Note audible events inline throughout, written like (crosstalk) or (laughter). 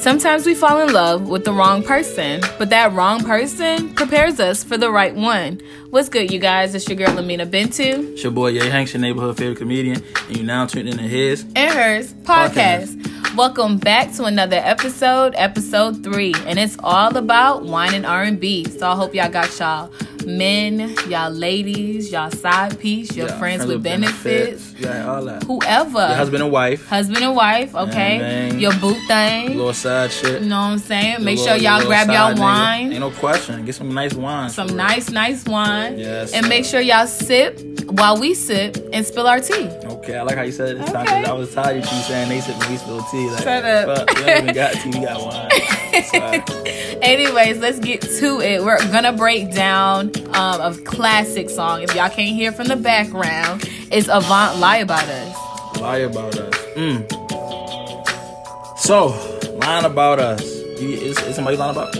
Sometimes we fall in love with the wrong person, but that wrong person prepares us for the right one. What's good, you guys? It's your girl Lamina Bintu It's your boy Ye Hanks, your neighborhood favorite comedian, and you now tuned into his. and hers podcast. Welcome back to another episode, episode three, and it's all about wine and R and B. So I hope y'all got y'all men, y'all ladies, y'all side piece, your Yeah, friends, with benefits, Yeah, all that. whoever, Your husband and wife, husband and wife, okay, your boot thing. little side shit. You know what I'm saying? Make Your sure y'all grab y'all nigga. wine. Ain't no question. Get some nice wine. some nice, nice wine. Yes, and make sure y'all sip while we sip and spill our tea. Okay, I like how you said it this time. I was tired of you saying they sipping we spill tea. Like, Shut up. Fuck, we don't even got tea, we got (laughs) wine. Anyways, let's get to it. We're gonna break down um, a classic song. If y'all can't hear from the background, it's Avant Lie About Us. Lie about us. Mm. So, lying about us. You, is, is somebody lying about?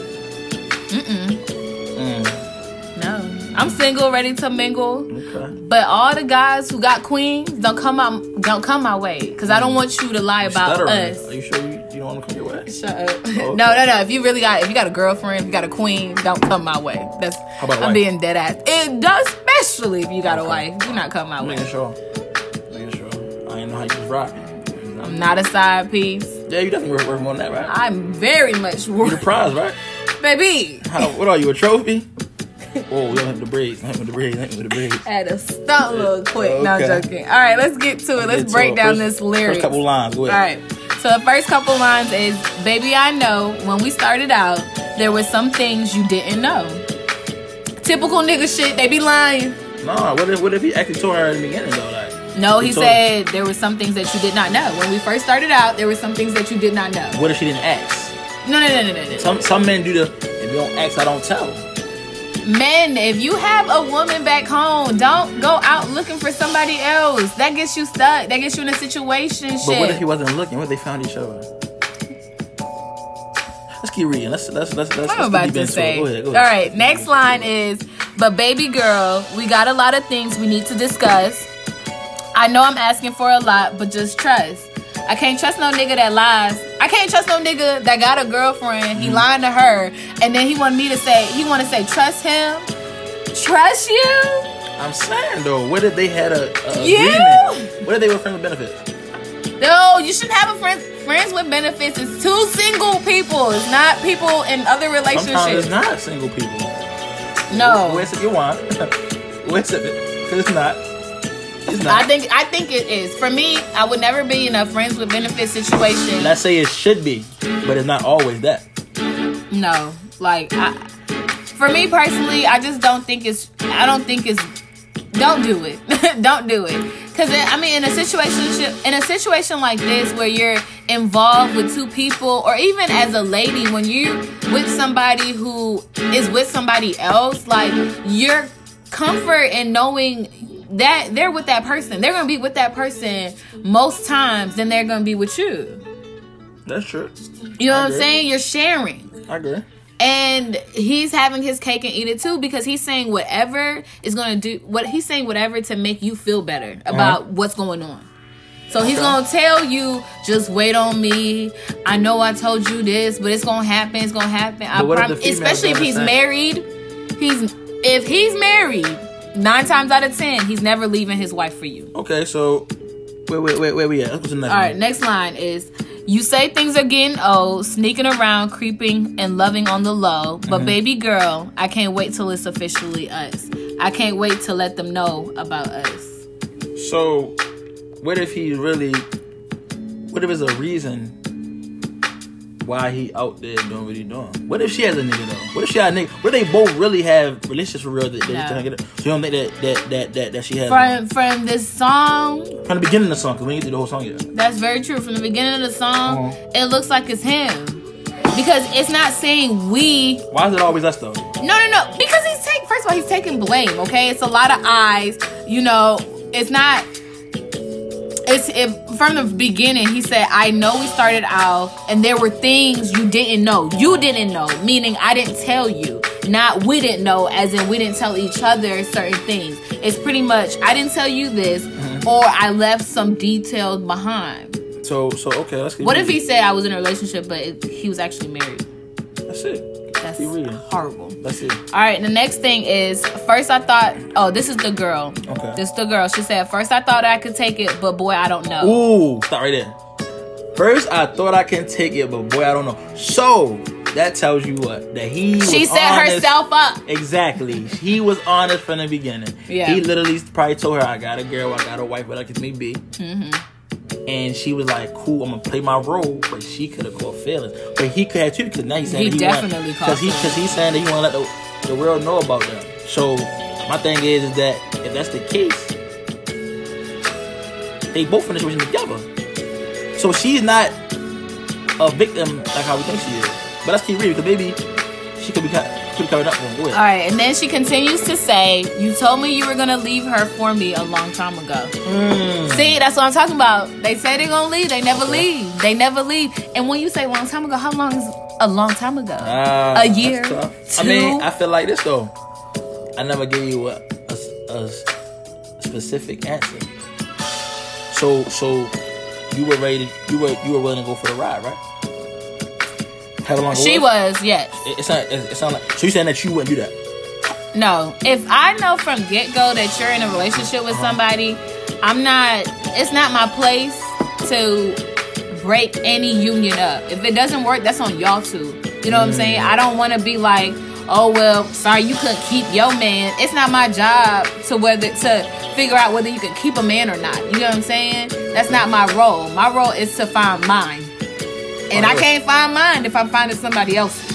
No. I'm single, ready to mingle. Okay. But all the guys who got queens don't come out don't come my way. Cause I don't want you to lie about Stuttering. us. Are you sure you, you don't want to come your way? Shut up. Oh, okay. No, no, no. If you really got, if you got a girlfriend, if you got a queen, don't come my way. That's How about a I'm wife? being dead ass. It does, especially if you got a wife. Do not come my way. Making sure. Making sure. I didn't know how you was rocking. I'm not a side piece. Yeah, you definitely work more than that, right? I'm very much worth. You the prize, right? (laughs) baby. How, what are you, a trophy? Oh, we don't hit the braids. Hit with the braids. Hit with the braids. I had to stop a little quick. No, I'm joking. All right, let's get to it. Let's to break down First- this lyric. First couple lines. Ahead. right. So the first couple lines is, "Baby, I know when we started out, there were some things you didn't know." Typical nigga shit. They be lying. Nah, what if what if he actually told her at the beginning though? Like, No, he He said there were some things that you did not know. When we first started out, there were some things that you did not know. what if she didn't ask? No, no, no, no, no, no. Some some men do the if you don't ask, I don't tell. Men, if you have a woman back home, don't go out looking for somebody else. That gets you stuck. That gets you in a situation. But what if he wasn't looking? What if they found each other? Let's keep reading. Let's let's let's let's. I'm let's about to say. Go ahead. Go ahead. right, next line is, but baby girl, we got a lot of things we need to discuss. I know I'm asking for a lot, but just trust. I can't trust no nigga that lies. I can't trust no nigga that got a girlfriend. He mm. lying to her, and then he want me to say, he want to say, trust him, trust you. I'm saying though, what if they had a, a You? agreement? What if they were friends with benefits? No, you shouldn't have a friend. Friends with benefits is two single people. It's not people in other relationships. Sometimes it's not single people. No, Where's it? You want? (laughs) Where's it? It's not. I think I think it is. For me, I would never be in a friends with benefits situation. Let's say it should be, but it's not always that. no, like I, for me personally, I just don't think it's. I don't think it's. Don't do it. (laughs) don't do it. Cause I mean, in a situation, in a situation like this where you're involved with two people, or even as a lady, when you with somebody who is with somebody else, like your comfort in knowing that they're with that person, they're gonna be with that person most times than they're gonna be with you. That's true. You know I what I'm saying? You're sharing. I agree. And he's having his cake and eat it too because he's saying whatever is to do what he's saying whatever to make you feel better uh-huh. about what's going on. So he's Okay. to tell you just wait on me. I know I told you this, but it's to happen. It's to happen. I But what if prom- the female's especially if he's same? married. He's if he's married, 9 times out of 10, he's never leaving his wife for you. Okay, so wait, wait, wait, where we at? To the next All one. next line is you say things are getting old, sneaking around, creeping, and loving on the low. But mm-hmm. baby girl, I can't wait till it's officially us. I can't wait to let them know about us. So, what if he really? What if there's a reason why he out there doing what he doing? What if she has a nigga though? What if she had a nigga? What if they both really have relationships for real? That, that No. just trying to get it? So you don't think that that that that, that she has From from this song, from the beginning of the song? Because we get through the whole song yet. that's very true. From the beginning of the song, Uh-huh. it looks like it's him. Because it's not saying we Why is it always us though? No, no, no. Because he's taking. First of all, he's taking blame. Okay, it's a lot of eyes. You know, it's not. It's if from the beginning he said, "I know we started out, and there were things you didn't know. You didn't know, meaning I didn't tell you. Not we didn't know, as in we didn't tell each other certain things. It's pretty much I didn't tell you this, mm-hmm. or I left some details behind. So so okay, let's keep What if he said I was in a relationship, but it, he was actually married? That's it. That's horrible. That's it. All right, the next thing is first I thought, oh, this is the girl. Okay. This the girl. She said, first I thought I could take it, but boy, I don't know. Ooh, stop right there. First, I thought I can take it, but boy, I don't know. So that tells you what that he she set honest- herself up. Exactly. He was honest from the beginning. Yeah. He literally probably told her, "I got a girl, I got a wife, whatever it may be." Mm-hmm. And she was like, "Cool, I'm gonna play my role," but she could have caught feelings. But he could have too, because now he's saying He that definitely caught because he because he's saying that he want to let the, the world know about them. So my thing is, is that if that's the case, they both in the situation together. So she's not a victim like how we think she is. But let's keep reading because maybe she could be up for him. Go ahead. All right, and then she continues to say, "You told me you were gonna leave her for me a long time ago." Mm. See, that's what I'm talking about. They say they're gonna leave, they never leave. They never leave. And when you say long time ago, how long is a long time ago? Ah, A year. I mean, I feel like this though. I never gave you a, a, a specific answer. So, so you were ready. To, you were you were willing to go for the ride, right? Have a long. she was, yes. It, it's not. It, it's not like. So you saying that you wouldn't do that? No, if I know from get go that you're in a relationship with uh-huh. somebody, I'm not. It's not my place to break any union up. If it doesn't work, that's on y'all too. You know what I'm mm. saying? I don't want to be like, oh well, sorry you couldn't keep your man. It's not my job to whether to figure out whether you can keep a man or not. You know what I'm saying? That's not my role. My role is to find mine, and I oh, can't find mine if I'm finding somebody else's.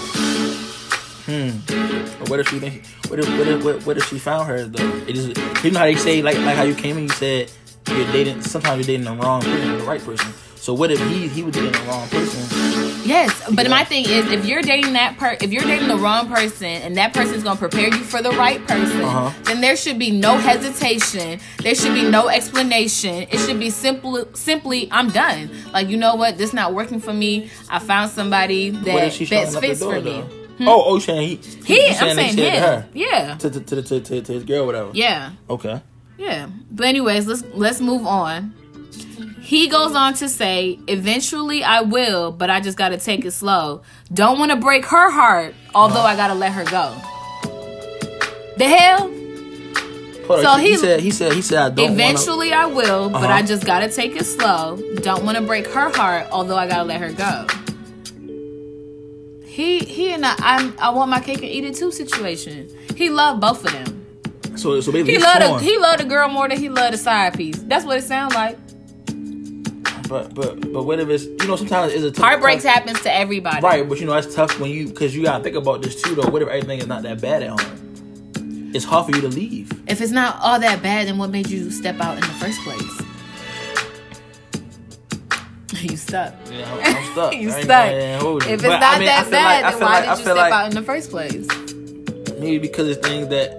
But hmm. what if she think? What if what if what, what if she found her though? It is. You know how they say like like how you came and You said you're dating. Sometimes you're dating the wrong person, the right person. So what if he he was dating the wrong person? Yes, but Yeah. my thing is, if you're dating that per, if you're dating the wrong person, and that person's gonna prepare you for the right person, Uh-huh. then there should be no hesitation. There should be no explanation. It should be simple, simply, I'm done. Like you know what, this not working for me. I found somebody that if showing best up the fits door for me. though? Oh, oh, saying he? He, you I'm saying him. her Yeah, to to, to to to to his girl, whatever. yeah, Okay. yeah. But anyways, let's let's move on. He goes on to say, eventually I will, but I just gotta take it slow. Don't wanna break her heart, although I gotta let her go. The hell? Hold So on. he, he- said he said he said I don't Eventually I will, but Uh-huh. I just gotta take it slow. Don't wanna break her heart, although I gotta let her go. He he and I I'm, I want my cake and eat it too situation. He loved both of them. So so baby He loved torn. he loved the girl more than he loved the side piece. That's what it sounds like. But but but what if it's you know sometimes it's a tough, Heartbreaks tough, happens to everybody. Right, but you know that's tough when you because you gotta think about this too though. What if everything is not that bad at home? It's hard for you to leave. If it's not all that bad, then what made you step out in the first place? (laughs) you stuck. Yeah, I'm, I'm stuck. (laughs) You stuck. gonna- I ain't hold If it's But, not I mean, that bad, like- then why like- did you step like- out in the first place? Maybe because it's things that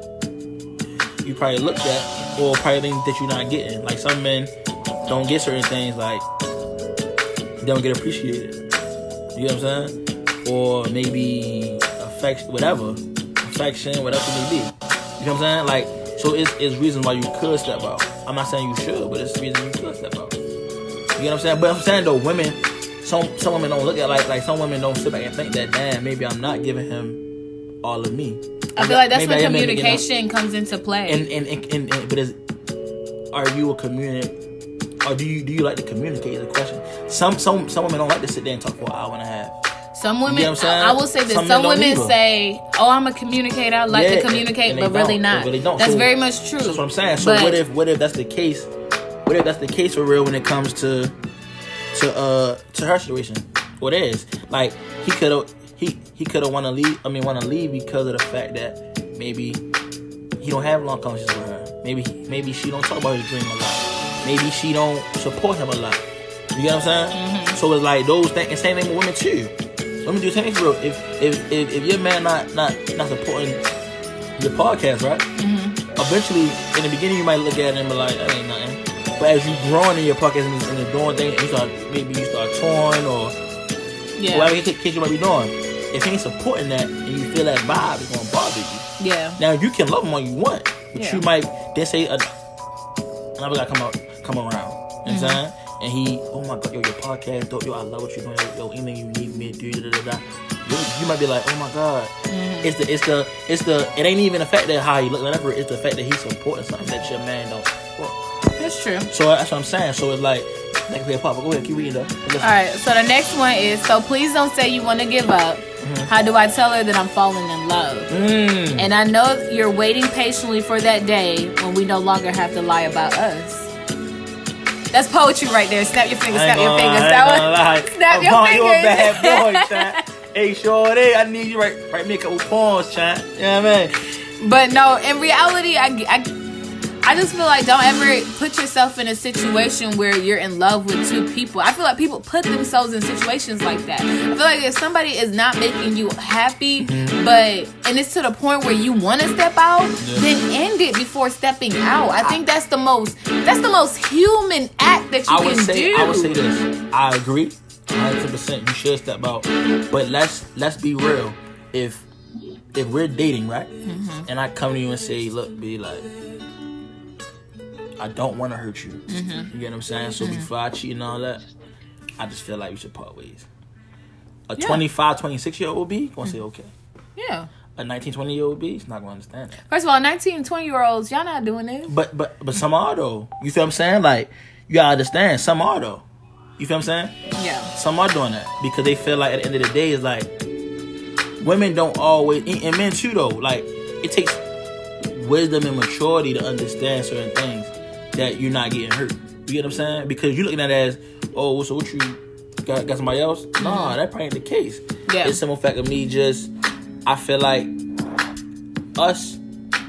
you probably looked at or probably things that you're not getting. Like some men don't get certain things like they don't get appreciated. You know what I'm saying? Or maybe affection whatever. Affection, whatever it may be. You know what I'm saying? Like so it's it's reasons why you could step out. I'm not saying you should, but it's the reason you could step out. You know what I'm saying? But I'm saying though, women some some women don't look at like like some women don't sit back and think that damn maybe I'm not giving him all of me. I feel like that's Maybe when I am making it communication comes into play. And and, and, and, and but is are you a communi or do you do you like to communicate? Is the question. Some some some women don't like to sit there and talk for an hour and a half. some women, I'm saying? I, I will say that Some some, men women say, "Oh, I'm a communicator. I like Yeah, to communicate," but really don't. really don't. That's So- very much true. That's what I'm saying. So But- what if what if that's the case? What if that's the case for real when it comes to to uh to her situation? What is like he could have he he could have want to leave. I mean want to leave because of the fact that maybe he don't have long conversations with her. Maybe maybe she don't talk about his dream a lot. Maybe she don't support him a lot. You get what I'm saying? Mm-hmm. So it's like those things. And same thing with women too. Women do the same thing for real. If if if, if your man not not not supporting your podcast, right? Eventually, in the beginning, you might look at him and be like, "That ain't nothing." But as you growing in your podcast and, and you're doing things, you start maybe you start touring or yeah, whatever case you might be doing. If he ain't supporting that and you feel that vibe, it's gonna bother you. yeah, Now you can love him all you want, but Yeah. you might then say uh, another guy come out come around. You know what I'm and he, oh my god, yo, your podcast, dope, yo, I love what you're doing, yo, anything you need me to do, da da da. You, you might be like, oh my god, Mm-hmm. it's the, it's the, it's the, it ain't even the fact that how he look, whatever. It's the fact that he's supporting something that your man don't. support. That's true. So that's what I'm saying. So it's like, like play a pop. Go ahead, keep reading though. All right, so the next one is so please don't say you want to give up. How do I tell her that I'm falling in love? Mm. And I know you're waiting patiently for that day when we no longer have to lie about us. That's poetry right there. Snap your fingers, snap (laughs) your fingers. That one. Snap your Vaughn, You a bad boy, (laughs) chat. Hey, Shorty, I need you right, write me a couple poems, chat. You know what I mean? But no, in reality, I, I, I just feel like don't ever put yourself in a situation where you're in love with two people. I feel like people put themselves in situations like that. I feel like if somebody is not making you happy, but and it's to the point where you want to step out, Yeah. then end it before stepping out. I think that's the most that's the most human act that you I would can say, do. I would say this. I agree, 100. percent You should step out, but let's let's be real. If if we're dating, right, Mm-hmm. and I come to you and say, look, be like. I don't want to hurt you. Mm-hmm. You get what I'm saying? So before I cheat and all that, I just feel like we should part ways. A Yeah. 25, 26 year old be gonna say okay. Yeah. A 19, 20 year old B is not gonna understand that. First of all, 19, 20 year olds, y'all not doing this. But but but some are though. You feel what I'm saying? Like you gotta understand. Some are though. You feel what I'm saying? Yeah. Some are doing that because they feel like at the end of the day, it's like women don't always, and men too though. Like it takes wisdom and maturity to understand certain things that you're not getting hurt. You get what I'm saying? Because you're looking at it as, oh, so what you got, got somebody else? Nah, mm-hmm. that probably ain't the case. Yeah. It's simple fact of me just, I feel like us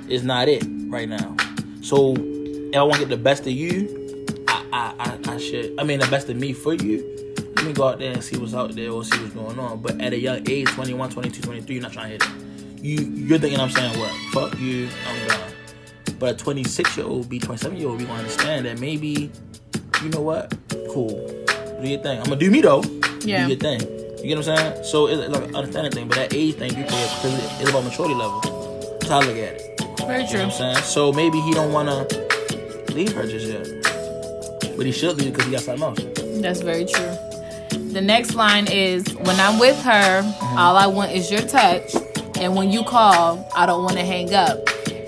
is not it right now. So if I want to get the best of you, I, I, I, I should. I mean, the best of me for you. Let me go out there and see what's out there or see what's going on. But at a young age, 21, 22, 23, you're not trying to hit it. You, you're thinking I'm saying what? Fuck you, I'm gone. But a 26 year old, be 27 year old, we gonna understand that maybe, you know what? Cool. Do your thing. I'm gonna do me though. Yeah. Do your thing. You get what I'm saying? So it's like an understanding thing, but that age thing, you play because it's about maturity level. That's how I look at it. Very You know true. what I'm saying? So maybe he don't wanna leave her just yet. But he should leave because he got something else. That's very true. The next line is When I'm with her, mm-hmm. all I want is your touch. And when you call, I don't want to hang up.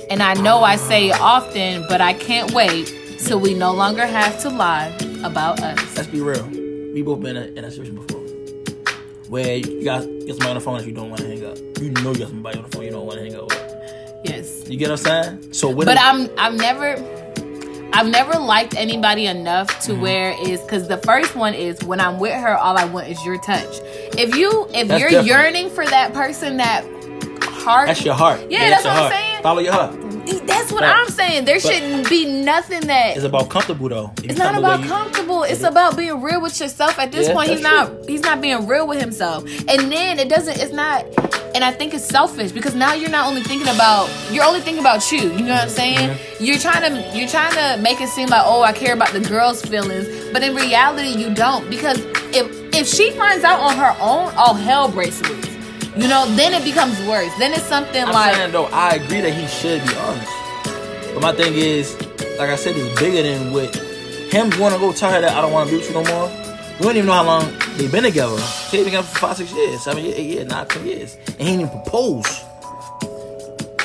And I know I say it often, but I can't wait till we no longer have to lie about us. Let's be real. We both been in a, situation before. Where you got get somebody on the phone that you don't want to hang up. You know you got somebody on the phone you don't want to hang up with. Yes. You get what I'm saying? So what But I'm I've never I've never liked anybody enough to Mm-hmm. where is because the first one is when I'm with her, all I want is your touch. If you if That's you're different. yearning for that person, that heart, that's your heart. Yeah, that's your what I'm saying. Follow your heart. That's what. I'm saying. There shouldn't be nothing that It's about comfortable though. If it's not comfortable, about you- comfortable. It's about being real with yourself. At this Yeah, point, he's that's not he's not being real with himself. And then it doesn't it's not and I think it's selfish because now you're not only thinking about you're only thinking about you. You know what I'm saying? Mm-hmm. You're trying to you're trying to make it seem like, "Oh, I care about the girl's feelings." But in reality, you don't because if if she finds out on her own, all hell breaks loose. You know, then it becomes worse. Then it's something I'm like saying though, I agree that he should be honest. But my thing is, like I said, it's bigger than what him want to go tell her that I don't want to be with you no more. We don't even know how long they've been together. They've been together for five, six years, seven years, eight years, nine, ten years, and he didn't even propose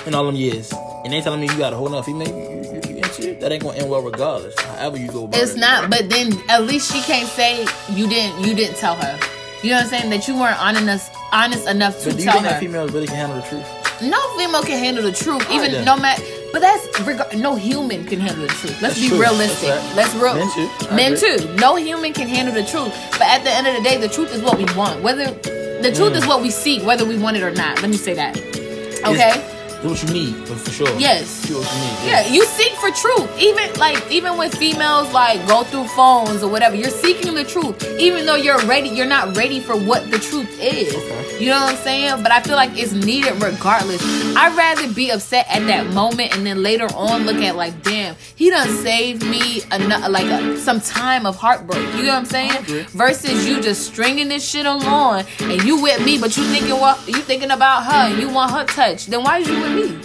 in all them years. And they telling me you got a whole nother female, you, you, you into it? That ain't gonna end well regardless. However you go about It's it. not, but then at least she can't say you didn't you didn't tell her. You know what I'm saying? That you weren't honest honest enough to But do you tell think her. that females really can handle the truth? no female can handle the truth, even no matter. But that's reg- no human can handle the truth. Let's That's be true. realistic. Right. Let's real Men too. Men too. No human can handle the truth. But at the end of the day, the truth is what we want. Whether the truth Mm. is what we seek, whether we want it or not. Let me say that. Okay. It's what you need for, for sure. Yes. It's what you need. Yeah, you seek for truth. Even like even when females like go through phones or whatever, you're seeking the truth. Even though you're ready, you're not ready for what the truth is. Okay. You know what I'm saying? But I feel like it's needed regardless. I'd rather be upset at that moment and then later on look at like, damn, he done saved me enough like a, some time of heartbreak. You know what I'm saying? Versus you just stringing this shit along and you with me, but you thinking what you thinking about her and you want her touch. Then why is you me?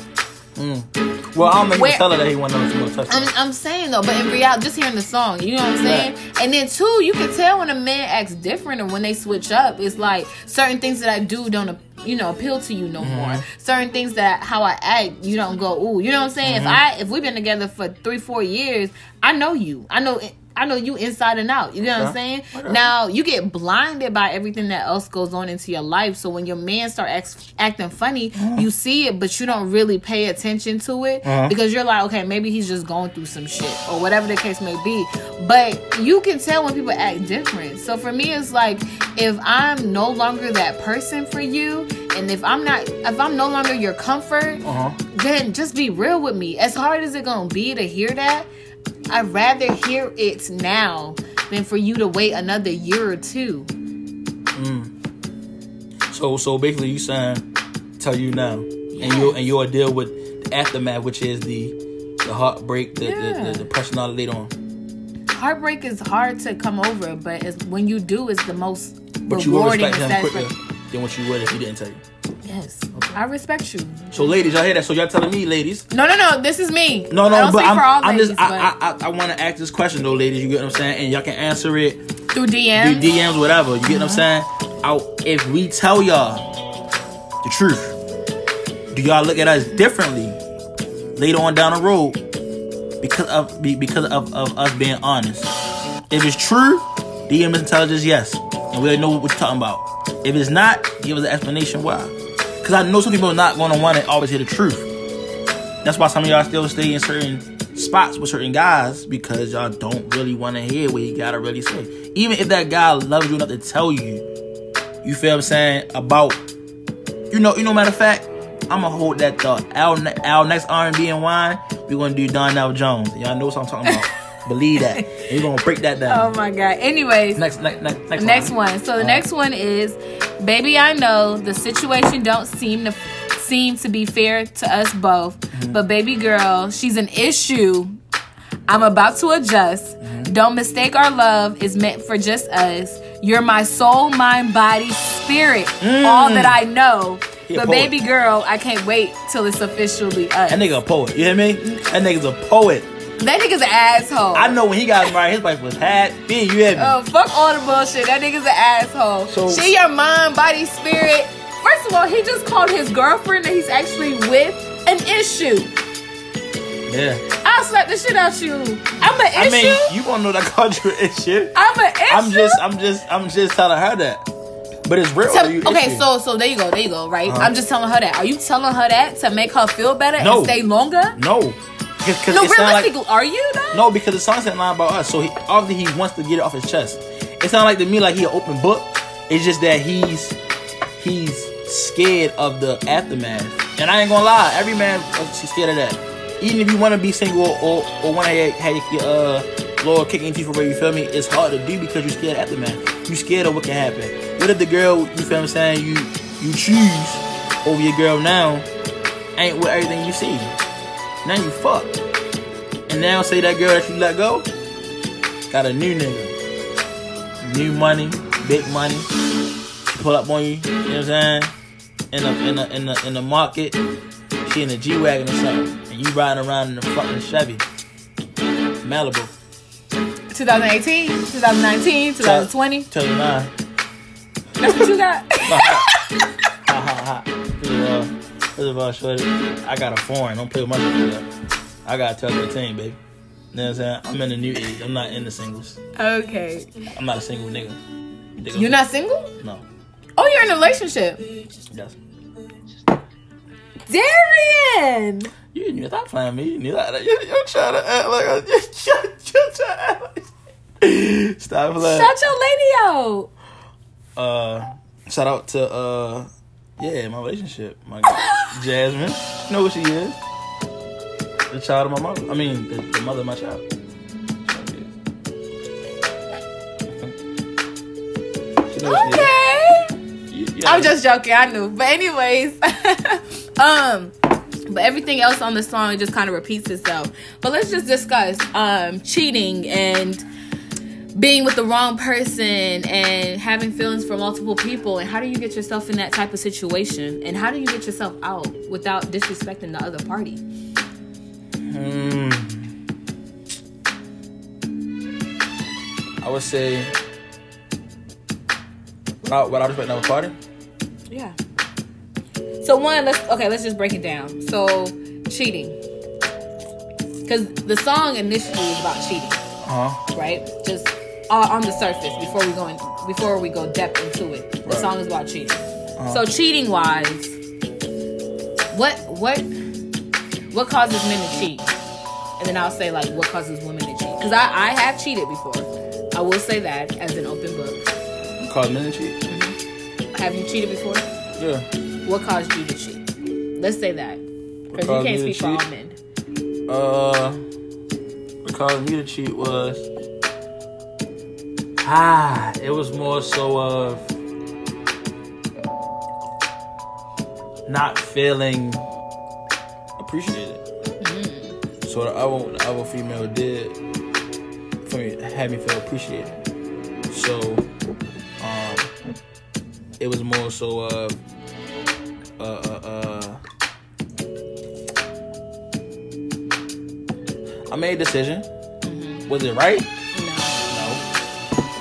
Mm. Well, I don't think Where- you tell her that he want another female touch. I'm, I'm saying though, but in reality, just hearing the song, you know what I'm saying? And then two, you can tell when a man acts different or when they switch up. It's like certain things that I do don't, you know, appeal to you no mm-hmm. more. Certain things that how I act, you don't go, ooh, you know what I'm saying? If mm-hmm. I if we've been together for three, four years, I know you. I know. I know you inside and out. You know what I'm saying? Okay. Now you get blinded by everything that else goes on into your life. So when your man start act, acting funny, you see it, but you don't really pay attention to it Uh-huh. because you're like, okay, maybe he's just going through some shit or whatever the case may be. But you can tell when people act different. So for me, it's like if I'm no longer that person for you, and if I'm not, if I'm no longer your comfort, Uh-huh. then just be real with me. As hard as it gonna be to hear that, I'd rather hear it now than for you to wait another year or two. Mm. So so basically, you saying tell you now, and you and you'll deal with the aftermath, which is the the heartbreak, the Yeah. the, the depression all later on. Heartbreak is hard to come over, but it's, when you do, it's the most But you will rewarding respect him quicker than what you would if he didn't tell you. Yes, I respect you. So ladies, y'all hear that? So y'all telling me, ladies. No, no, no. This is me. No, I no, don't but speak I'm, for all I'm ladies, just I but I, I, I want to ask this question though, ladies. You get what I'm saying, and y'all can answer it through DMs, through DMs. DMs, whatever. You get what I'm uh-huh. saying? Out if we tell y'all the truth, do y'all look at us differently later on down the road because of because of, of us being honest? If it's true, DM is intelligence, yes, and we already know what we're talking about. If it's not, give us an explanation why. Because I know some people are not going to want to always hear the truth. That's why some of y'all still stay in certain spots with certain guys because y'all don't really want to hear what he gotta really say. Even if that guy loves you enough to tell you, you feel what I'm saying about, you know, you know. Matter of fact, I'm gonna hold that thought. Our, our next R&B and wine, we're gonna do Donell Jones. Y'all know what I'm talking about. Believe that. (laughs) We're gonna break that down. Oh my god. Anyways, next, next, next, next, next line. one. So the next one is, baby, I know the situation don't seem to seem to be fair to us both, Mm-hmm. but baby girl, she's an issue. I'm about to adjust. Mm-hmm. Don't mistake our love is meant for just us. You're my soul, mind, body, spirit, all that I know. Mm. He but baby girl, I can't wait till it's officially us. That nigga a poet. You hear me? That nigga's a poet. That nigga's an asshole. I know when he got married, his wife was happy. You hear me? Oh, fuck all the bullshit. That nigga's an asshole. So- she your mind, body, spirit. First of all, he just called his girlfriend that he's actually with an issue. yeah. I'll slap the shit out you. I'm an issue. I mean, you gonna know that (laughs) called you an issue. I'm an issue. I'm just, I'm just, I'm just telling her that. But it's real. Tell- okay, issue. so so there you go, there you go, right? Uh-huh. I'm just telling her that. Are you telling her that to make her feel better No. and stay longer? no, because No, it sound like realistically, are you though? no, because the song said line about us. So he obviously he wants to get it off his chest. It sounds like to me like he an open book. It's just that he's he's scared of the aftermath. And I ain't gonna lie, every man is scared of that. Even if you want to be single or or want to have your uh Lord kicking teeth for you feel me, it's hard to do because you're scared of aftermath. You scared of what can happen. What if the girl you feel what I'm saying you you choose over your girl now ain't with everything you see? Now you fucked. And now say that girl that you let go got a new nigga. New money, big money. She pull up on you, you know what I'm saying? In the in the in the in the market, she in a G Wagon or something. And you riding around in a fucking Chevy. Malibu. 2018, 2019, 2020. Tell you nine. That's what you got. ha ha ha. First of all, first of all, shorty, I got a foreign. Don't play with my shit. I got 12 13, baby. You know what I'm saying? I'm in the new age. I'm not in the singles. okay. I'm not a single nigga. Nigga- You're not single? No. Oh, you're in a relationship. Yes. Darian! You to stop playing me. You need to, you, you're trying to act like a, (laughs) you're, you're, you're trying to act like (laughs) Stop playing. Shout your lady out. uh, shout out to uh, yeah, my relationship, my Jasmine. You know who she is? The child of my mother. I mean, the, the mother of my child. She knows who she Okay. you I'm just joking. I knew. But anyways, (laughs) um, but everything else on the song just kind of repeats itself. But let's just discuss um cheating and being with the wrong person and having feelings for multiple people and how do you get yourself in that type of situation and how do you get yourself out without disrespecting the other party Hmm. I would say without without the other party. Yeah. So one, let's okay, let's just break it down. So cheating, because the song initially is about cheating, Uh huh. right? Just on on the surface before we go in, before we go depth into it. The Right. song is about cheating. Uh-huh. So cheating wise, what what what causes men to cheat? And then I'll say like what causes women to cheat? Because I I have cheated before. I will say that as an open book. You call men and cheat. Mm-hmm. Have you cheated before? Yeah. What caused you to cheat? Let's say that. Because you can't speak for all men. Uh, what caused me to cheat was ah, it was more so of not feeling appreciated. So the other, the other female did for me, had me feel appreciated. So, um, it was more so of uh, uh, uh, I made a decision. Was it right?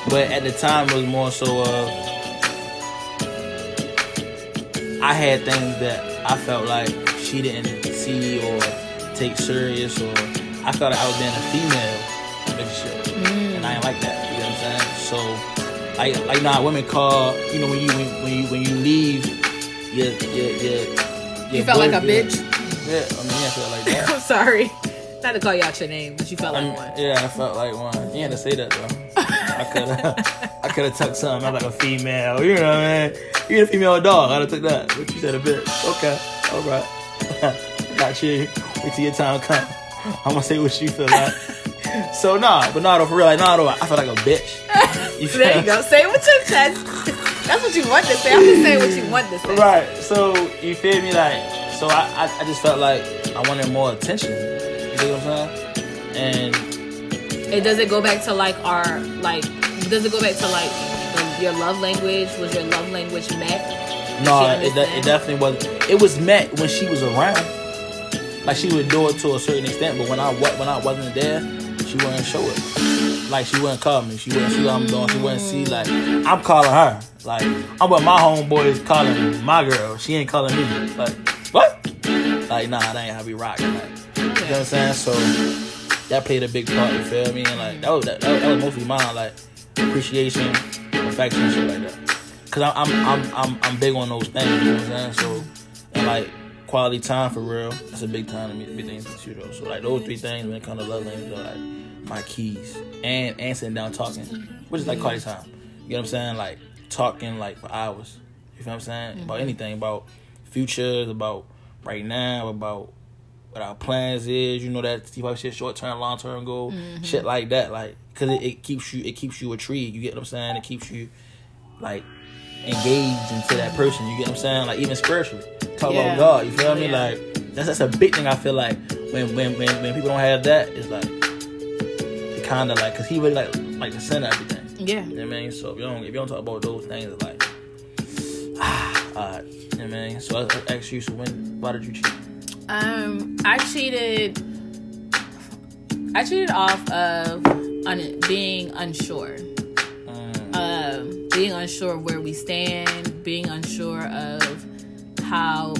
But at the time, it was more so of I had things that I felt like she didn't see or take serious, or I felt like I was being a female relationship, and I ain't like that. You know what I'm saying? So, like, like now, women call you know when you when, when you when you leave, your your your, your You felt like a your- bitch? Yeah, I mean, yeah, I felt like that. (laughs) I'm sorry. Not to call you out your name, but you felt like Um, one. yeah, I felt like one. You had to say that though. I could have, I could have took something. I'm like a female. You know what I mean? You're a female dog. I'd have took that. But you said a bitch. Okay, all right. (laughs) Got you. Wait till your time come. I'm gonna say what you feel like. so nah, but nah, though, for real, like nah, though, I feel like a bitch. (laughs) You There you go. Say with your chest. That's what you want to say. I'm just saying what you want to say. Right. So you feel me? Like, so I, I, I just felt like I wanted more attention. You know what I'm saying? And It does it go back to like our like does it go back to like your love language? Was your love language met? No, it, de- it definitely wasn't. It was met when she was around. Like she would do it to a certain extent, but when I when I wasn't there, she wouldn't show it. Like she wouldn't call me. She wouldn't see what I'm doing. She wouldn't see like I'm calling her. Like I'm with my homeboys calling my girl. She ain't calling me. Like what? Like nah, that ain't how we rockin'. Like you know what I'm saying? So that played a big part. You feel me? And like that was that, that, was- mostly mine. Like appreciation, affection, shit like that. Cause I'm I'm I'm I'm, I'm big on those things. You know what I'm saying? So and like quality time for real. That's a big time to me. Big things to you though. So like those three things when it comes to love language are like my keys. And and sitting down talking, which is like quality time. You know what I'm saying? Like talking like for hours. You feel what I'm saying? Mm-hmm. About anything about futures, about right now, about what our plans is. You know that Steve Harvey shit, short term, long term goal, shit like that. Like, cause it, it keeps you, it keeps you intrigued. You get what I'm saying? It keeps you like engaged into that person. You get what I'm saying? Like even spiritually, talk Yeah. about God. You feel me? Like that's that's a big thing. I feel like when when when, when people don't have that, it's like it kind of like, cause he really like like the center of everything. Yeah. You know what I mean? So if you don't if you don't talk about those things, it's like ah, (sighs) alright. You know what I mean? So I, I ask you, so when why did you cheat? Um, I cheated. I cheated off of un- being unsure. Mm, Um, being unsure of where we stand. Being unsure of how,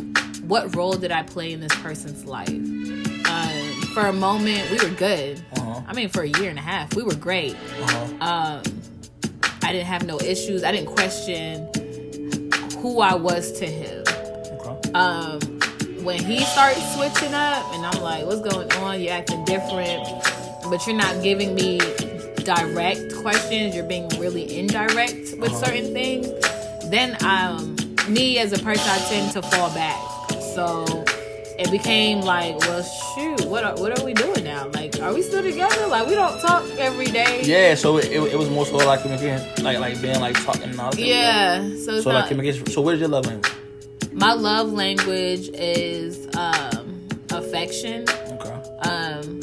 what role did I play in this person's life? Um, for a moment, we were good. uh-huh. I mean, for a year and a half, we were great. Uh-huh. Um, I didn't have no issues. I didn't question who I was to him. Okay. um when he starts switching up and I'm like, what's going on? You're acting different, but you're not giving me direct questions. You're being really indirect with Uh-huh. certain things. Then um me as a person I tend to fall back. So it became like, well shoot, what are what are we doing now? Like, are we still together? Like we don't talk every day. Yeah, so it, it, it was more so like communication, like like being like talking and all that. Yeah. So So not like communication. So what is your love language? My love language is um affection. Okay. Um,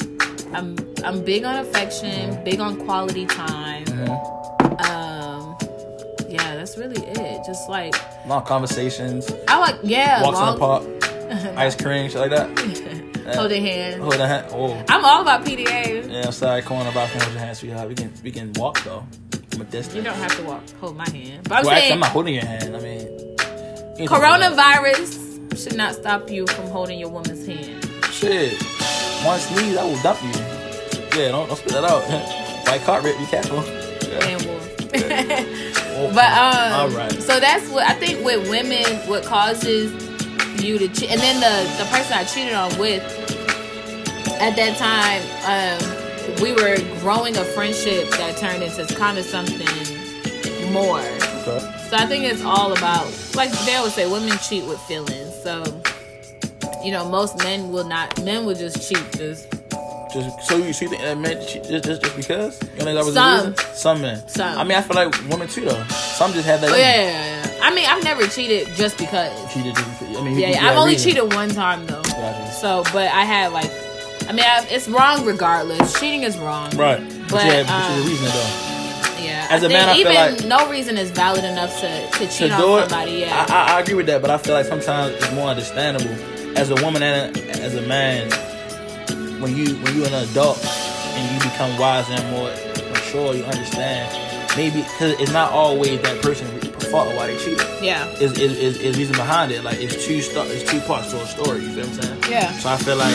I'm I'm big on affection, big on quality time. Mm-hmm. Um, yeah, that's really it. Just like Long conversations, I like, yeah, walks in long, the park, (laughs) ice cream, shit like that. (laughs) holding hand. Hold a hand. Oh. I'm all about PDA. Yeah, I'm sorry, calling about holding your hand, sweetheart. We can we can walk though. From a distance. You don't have to walk, hold my hand. But I'm well, actually, saying I'm not holding your hand. I mean, you can talk about coronavirus should not stop you from holding your woman's hand. Shit. One sneeze, I will dump you. Yeah, don't, don't spit that out. (laughs) White carpet, be careful. Yeah. And wolf. (laughs) Oh, But um, all right. so that's what I think with women, what causes you to cheat, and then the the person I cheated on with at that time, um, we were growing a friendship that turned into kind of something more. Okay. So I think it's all about, like they always say, women cheat with feelings. So you know, most men will not. Men will just cheat just Just so you, think that men cheat just, just, just because? You know that was Some. Some men. Some. I mean, I feel like women too though. Some just have that. Oh yeah, yeah, yeah. I mean, I've never cheated just because. Cheated. just- I mean, Yeah, yeah. I've only reason. cheated one time though. Gotcha. So, but I had like, I mean, I, it's wrong regardless. Cheating is wrong. Right. But, But, yeah, um, reason though. As a man, I feel even like- no reason is valid enough to to to cheat do on somebody. Yeah. I, I, I agree with that, but I feel like sometimes it's more understandable as a woman and a, as a man when you when you're an adult and you become wiser and more mature, you understand maybe because it's not always that person fault why they cheated. yeah. Is is is reason behind it? Like it's two sto- it's two parts to a story. You feel what I'm saying? Yeah. So I feel like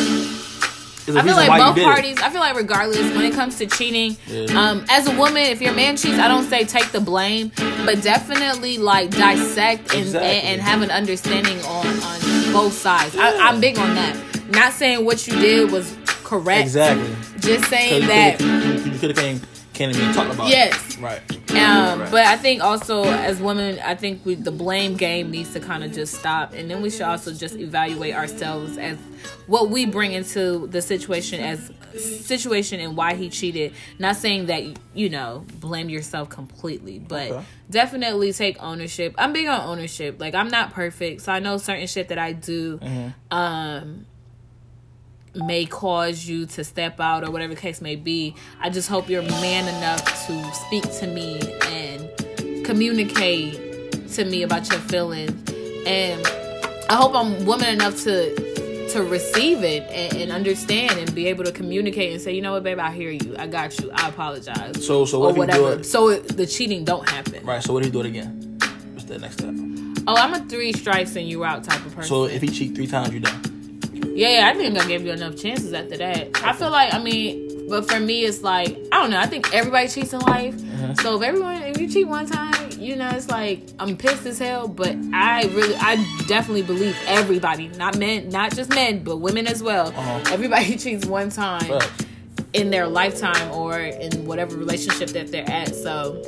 I feel like both parties. I feel like regardless when it comes to cheating, Yeah. um, as a woman, if your man cheats, I don't say take the blame, but definitely like dissect and Exactly. and, and have an understanding on on both sides. I, I'm big on that. Not saying what you did was correct. Exactly. Just saying that. you could have came me and talked about Yes. it. Right. Um, Right. but I think also as women, I think we, the blame game needs to kind of just stop, and then we should also just evaluate ourselves as what we bring into the situation as situation and why he cheated. Not saying that you know blame yourself completely, but Okay. definitely take ownership. I'm big on ownership. Like I'm not perfect, so I know certain shit that I do. Um, may cause you to step out or whatever the case may be. I just hope you're man enough to speak to me and communicate to me about your feelings. And I hope I'm woman enough to to receive it and, and understand and be able to communicate and say, you know what, babe, I hear you. I got you. I apologize. So so or what you do whatever. it? So it, the cheating don't happen. Right. So what if he do it again? What's the next step? Oh, I'm a three strikes and you out type of person. So if he cheat three times, you done. Yeah, yeah, I think I gave you enough chances after that. I feel like, I mean, but for me, it's like I don't know. I think everybody cheats in life. Mm-hmm. So if everyone, if you cheat one time, you know, it's like I'm pissed as hell. But I really, I definitely believe everybody, not men, not just men, but women as well. Uh-huh. Everybody (laughs) cheats one time Right. in their lifetime or in whatever relationship that they're at. So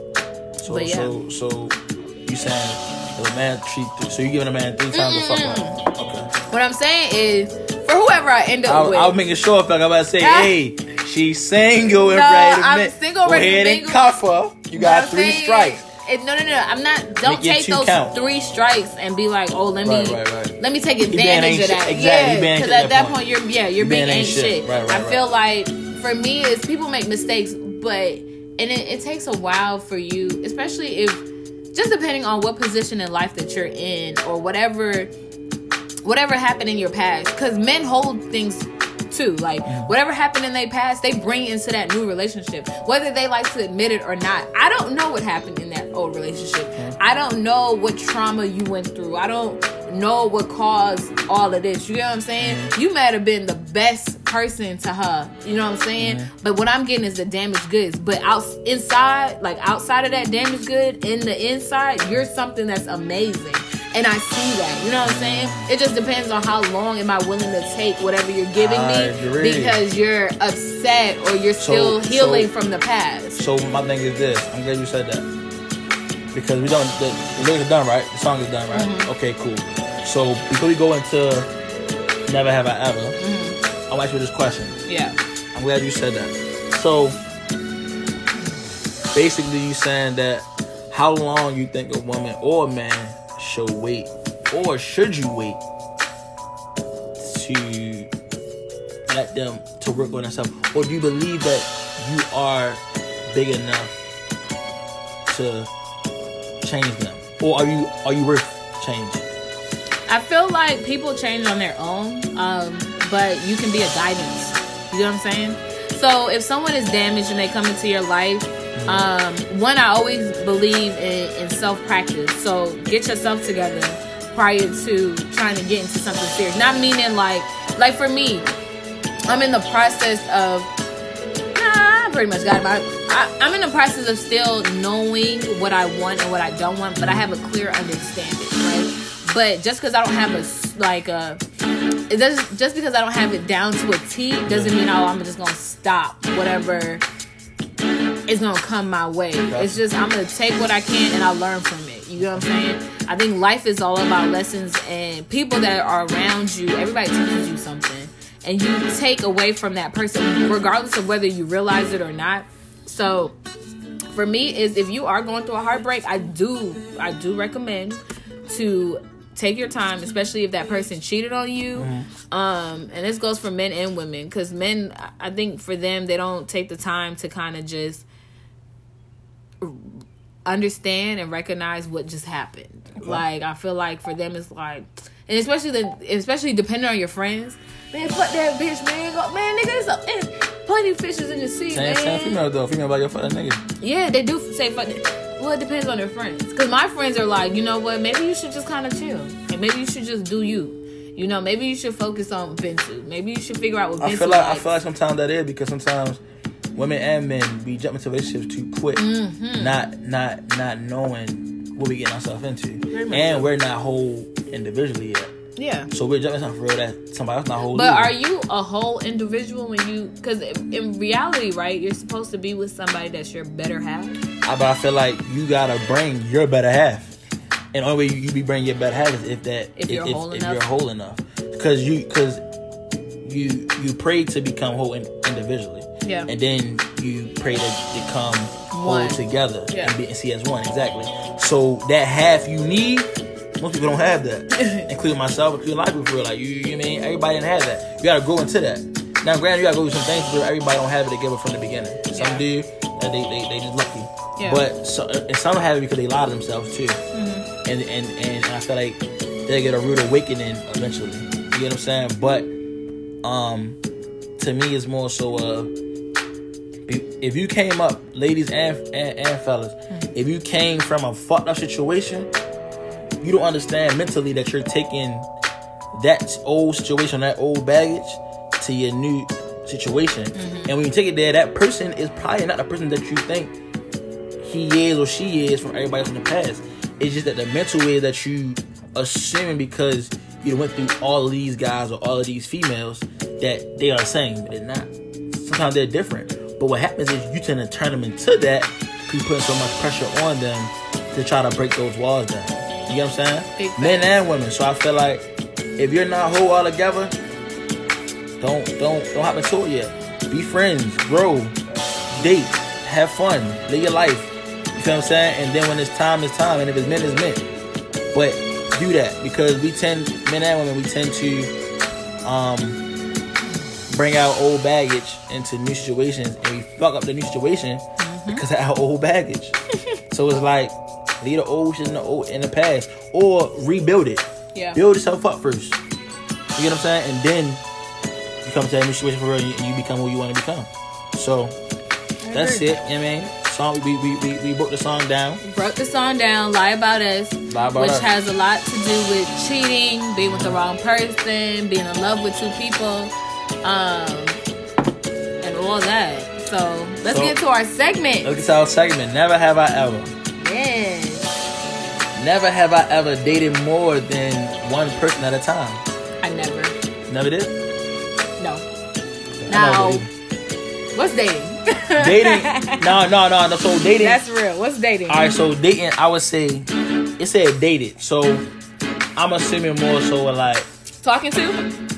So But yeah. so so you saying if a man? Th- so you giving a man three times to fuck? Okay. what I'm saying is, whoever I end up I, with, I was making sure. Like I'm about to say, (laughs) hey, she's single and No, ready to I'm single, Go ready to ahead and mingle. cuff her. You got three saying- strikes. It, no, no, no. I'm not. Don't take those count. three strikes and be like, oh, let me, Right, right, right. let me take advantage of that. shit. Exactly, Yeah, because at at that point. point, you're yeah, you're You being ain't shit. shit. I feel like for me, is people make mistakes, but and it, it takes a while for you, especially if just depending on what position in life that you're in or whatever whatever happened in your past because men hold things too like mm. whatever happened in their past they bring into that new relationship. Whether they like to admit it or not i don't know what happened in that old relationship. Mm. I don't know what trauma you went through. I don't know what caused all of this. You know what i'm saying? Mm. You might have been the best person to her. You know what i'm saying? But what i'm getting is the damaged goods. But out inside like outside of that damaged good in the inside you're something that's amazing and I see that. You know what I'm saying? It just depends on how long am I willing to take whatever you're giving me because you're upset or you're still So- healing so- from the past. So my thing is this. I'm glad you said that because we don't. The, the lyrics are done, right? The song is done, right? Mm-hmm. Okay, cool. So before we go into Never Have I Ever, Mm-hmm. I'll ask you this question. Yeah. I'm glad you said that. So basically, you saying that how long you think a woman or a man should wait, or should you wait to let them to work on themselves, or do you believe that you are big enough to change them, or are you are you worth change? I feel like people change on their own. Um, but you can be a guidance. You know what I'm saying? So if someone is damaged and they come into your life, um, one I always believe in, in self practice. So get yourself together prior to trying to get into something serious. Not meaning like like for me, I'm in the process of nah, I pretty much got it. I, I'm in the process of still knowing what I want and what I don't want, but I have a clear understanding, right? But just because I don't have a, like a it does just because I don't have it down to a T doesn't mean oh I'm just gonna stop whatever is gonna come my way. It's just I'm gonna take what I can and I learn from it. You know what I'm saying? I think life is all about lessons and people that are around you. Everybody teaches you something, and you take away from that person, regardless of whether you realize it or not. So for me is if you are going through a heartbreak, I do I do recommend to take your time, especially if that person cheated on you. Um, and this goes for men and women because men, I think for them, they don't take the time to kind of just understand and recognize what just happened. Like I feel like for them, it's like, and especially the, especially depending on your friends. Man, fuck that bitch, man. Go, man, nigga, it's, a, plenty of fishes in the sea, Same, man. same female though. Female about your fucking nigga. Yeah, they do say fuck. it. Well, it depends on their friends. Because my friends are like, you know what? Maybe you should just kind of chill. And maybe you should just do you. You know, maybe you should focus on Bensu. Maybe you should figure out what I feel like I likes. feel like sometimes that is because sometimes women and men we jump into relationships too quick, Mm-hmm. not not not knowing what we getting ourselves into, and so. we're not whole individually yet. yeah. So we're jumping something for real that somebody else not whole. But either. are you a whole individual when you? Because in reality, right, you're supposed to be with somebody that's your better half. I, but I feel like you gotta bring your better half, and only way you, you be bringing your better half is if that If you're whole if enough. you're whole enough, because you because you you pray to become whole in, individually, Yeah. and then you pray to become One. whole together Yeah. and, be, and see as one exactly. So that half you need, most people don't have that, (laughs) including myself, including a lot of people. For. Like you, you know what I mean everybody didn't have that. You gotta grow into that. Now, granted, you gotta go through some things, but everybody don't have it together from the beginning. Some Yeah. do, and they, they they just lucky. Yeah. But so, and some have it because they lie to themselves too, Mm-hmm. and, and and I feel like they get a rude awakening eventually. You get what I'm saying? But um, to me, it's more so uh, be- if you came up, ladies and and, and fellas, Mm-hmm. if you came from a fucked up situation, you don't understand mentally that you're taking that old situation, that old baggage, to your new situation. Mm-hmm. And when you take it there, that person is probably not the person that you think he is or she is from everybody else in the past. It's just that the mental way that you assuming because you went through all of these guys or all of these females that they are the same, but they're not. Sometimes they're different. But what happens is you tend to turn them into that. You putting so much pressure on them to try to break those walls down. You get what I'm saying? Men and women. So I feel like if you're not whole all together, don't don't don't hop into it yet. Be friends, grow, date, have fun, live your life. You feel what I'm saying? And then when it's time, it's time. And if it's meant, it's meant. But do that because we tend, men and women, we tend to um bring our old baggage into new situations, and we fuck up the new situation mm-hmm. because of our old baggage. (laughs) so it's like leave the old shit in the old in the past, or rebuild it. Yeah. Build yourself up first. You get what I'm saying? And then you come to that new situation for real and you, become who you want to become. So that's it. You know what I mean? Song we we, we, we broke the song down. Broke the song down, lie about us, Lie About which Us. has a lot to do with cheating, being with the wrong person, being in love with two people, um, and all that. So let's So- get to our segment. Look at our segment. Never have I ever. Yes. Never have I ever dated more than one person at a time. I never. Never did. No. Now, what's dating? (laughs) dating. No, no, no, no. So dating. That's real. What's dating? All right, so dating, I would say it said dated. So I'm assuming more so like Talking to?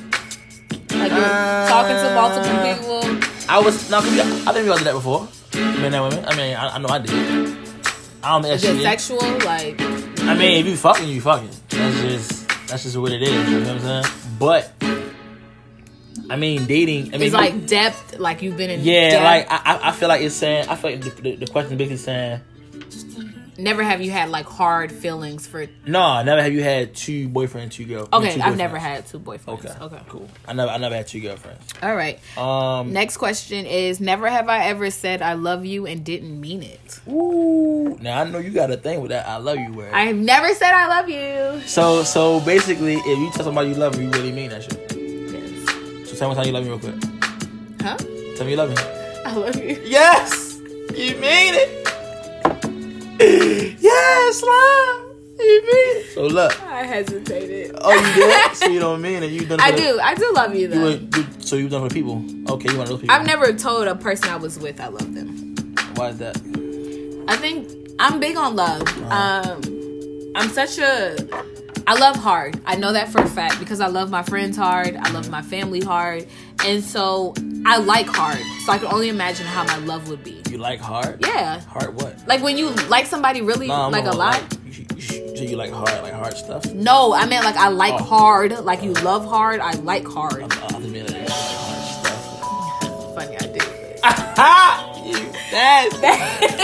Like you're Uh, talking to multiple people. I was. No, 'cause we- I think we all did that before. Men and women. I mean, I, I know I did. I don't think Is that it shit. sexual? Like, I mean, if you fucking, you fucking. That's just that's just what it is. You know what I'm saying? But I mean, dating. I mean, it's like depth. Like you've been in. yeah, depth. like I, I- I feel like it's saying. I feel like the, the, the question basically saying, never have you had like hard feelings for. No, never have you had two boyfriends, two girls. Okay, two I've never had two boyfriends. Okay, Okay. cool. I never, I never had two girlfriends. All right. Um, Next question is: Never have I ever said I love you and didn't mean it. ooh, now I know you got a thing with that. I love you word. I have never said I love you. so, so basically, if you tell somebody you love them, you really mean that shit. Yes. So tell me how you love me real quick. Huh? Tell me you love me. I love you. Yes, you mean it. (laughs) yes, love. You mean. So look. I hesitated. Oh, you did? (laughs) so you don't mean it? You done? it I for- do. I do love you You, though. were- you, so you done for the people? Okay, you want of those people. I've never told a person I was with I love them. Why is that? I think I'm big on love. Uh-huh. Um, I'm such a. I love hard. I know that for a fact because I love my friends hard. I love my family hard, and so I like hard. So I can only imagine how my love would be. You like hard? Yeah, Hard what? like when you like somebody really No, I'm like a lot. Like, you, you, you, you like hard, like hard stuff. No, I meant like I like Oh. hard. Like you love hard. I like hard. I thought you meant like, you like hard stuff. (laughs) Funny, I do. Ha! (laughs) you that's (laughs)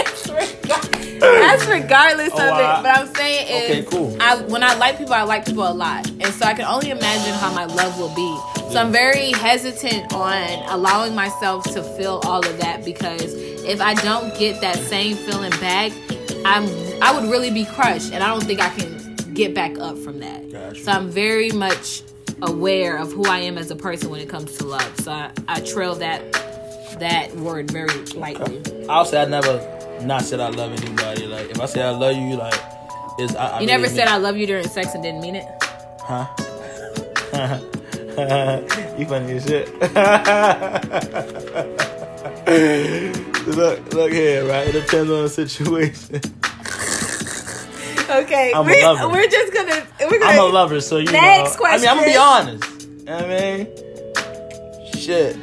that's regardless Oh, of wow. it. But I'm saying is, Okay, cool. I when I like people, I like people a lot, and so I can only imagine how my love will be. So I'm very hesitant on allowing myself to feel all of that because if I don't get that same feeling back, I'm I would really be crushed, and I don't think I can get back up from that. Gotcha. So I'm very much aware of who I am as a person when it comes to love. So I, I trail that that word very lightly. I'll say I never not said I love anybody. Like if I say I love you, like is I, I You never really said I love you during sex and didn't mean it? Huh? (laughs) you funny as shit. (laughs) look, look here, right? It depends on the situation. Okay, I'm we're, lover. we're just gonna we're I'm a lover, so you Next know. I mean, I'm gonna be honest. You know what I mean, shit.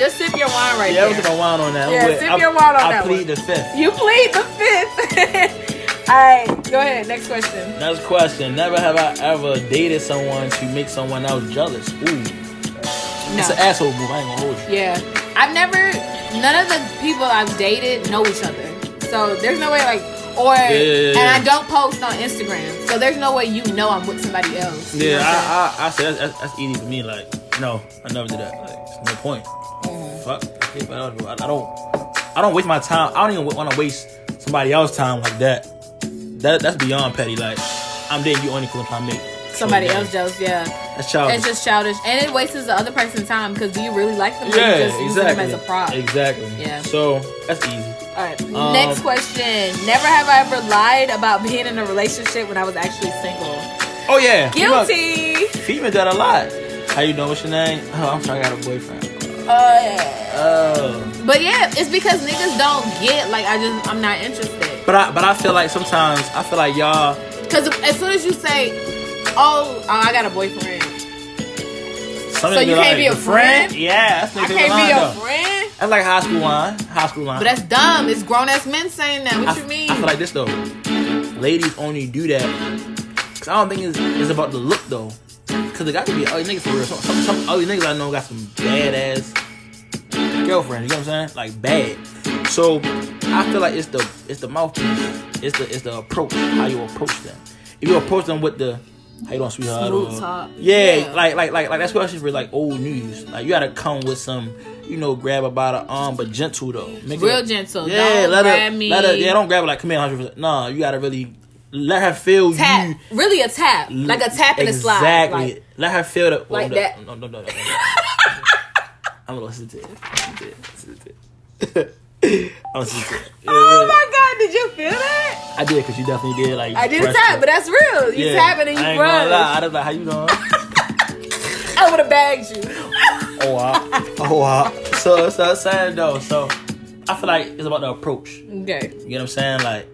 Just sip your wine right now. Yeah, there. gonna wine on that. Yeah, sip I- your wine on I that plead one. the fifth. You plead the fifth. (laughs) All right, go ahead. Next question. Next question. Never have I ever dated someone to make someone else jealous. Ooh, No. it's an asshole move. I ain't gonna hold you. Yeah, I've never. None of the people I've dated know each other, so there's no way like. Or yeah, yeah. and I don't post on Instagram, so there's no way you know I'm with somebody else. Yeah? I, I, I say that's, that's, that's easy for me. Like, no, I never did that. Like, no point. Fuck. I, can't- I, I don't. I don't waste my time. I don't even want to waste somebody else's time like that. That that's beyond petty. Like, I'm dating you only because I'm trying to make somebody else jealous. Yeah, That's childish. it's just childish, and it wastes the other person's time because do you really like them? yeah, just use exactly. them as a prop. Exactly. Yeah. So that's easy. All right. Um, Next question. Never have I ever lied about being in a relationship when I was actually single. Oh yeah. Female- Guilty. Female got a lot. How you doing? What's your name? Oh, I'm sorry, I got a boyfriend. Oh yeah. Oh. But yeah, it's because niggas don't get like I just I'm not interested. But I but I feel like sometimes I feel like y'all Because as soon as you say, "Oh, oh I got a boyfriend," some So you can't be a "The friend? Yeah, that's I can't line, be though. a friend. That's like high school line. High school line. But that's dumb. It's grown ass men saying that. What I, you mean? I feel like this though. Ladies only do that because I don't think it's, it's about the look though. Because the guy could be oh, ugly niggas for real. Some, some, some ugly niggas I know got some badass girlfriends. You know what I'm saying? Like bad. So I feel like it's the it's the mouthpiece. It's the it's the approach. How you approach them. If you approach them with the how you doing, sweetheart? Smooth or- talk. Yeah, Yeah. like like like like that's especially for like old news. Like you gotta come with some, you know, grab her by the arm, but gentle though. Make Real it- gentle. Yeah, Don't let grab her, me. Let her, yeah, don't grab her like come here, hundred percent. Nah, you gotta really let her feel tap. you. Really a tap. Like a tap and a slide. Exactly. Like, let her feel that. Oh, like no, that. No, no, no, no. no. (laughs) I'm gonna listen to it. Listen to it. Listen to it. (laughs) I'm listening to it. Yeah, (laughs) oh yeah. my god, did you feel that? I did because you definitely did. Like I did tap, it. but that's real. You Yeah. tapping and you I ain't gonna lie. brush. I was like, how you doing? I would have bagged you. Oh wow. Oh wow. So so that's saying though. So I feel like it's about the approach. Okay. You know what I'm saying? Like